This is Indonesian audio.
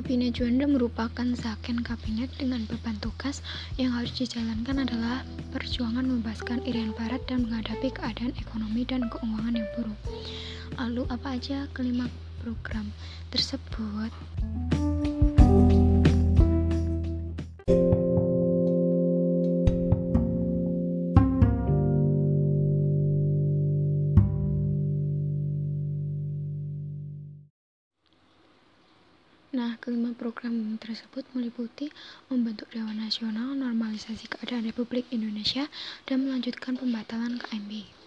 Kabinet Juanda merupakan zaken kabinet dengan beban tugas yang harus dijalankan adalah perjuangan membebaskan Irian Barat dan menghadapi keadaan ekonomi dan keuangan yang buruk. Lalu apa aja kelima program tersebut? Nah, kelima program tersebut meliputi membentuk Dewan Nasional, normalisasi keadaan Republik Indonesia, dan melanjutkan pembatalan KMB.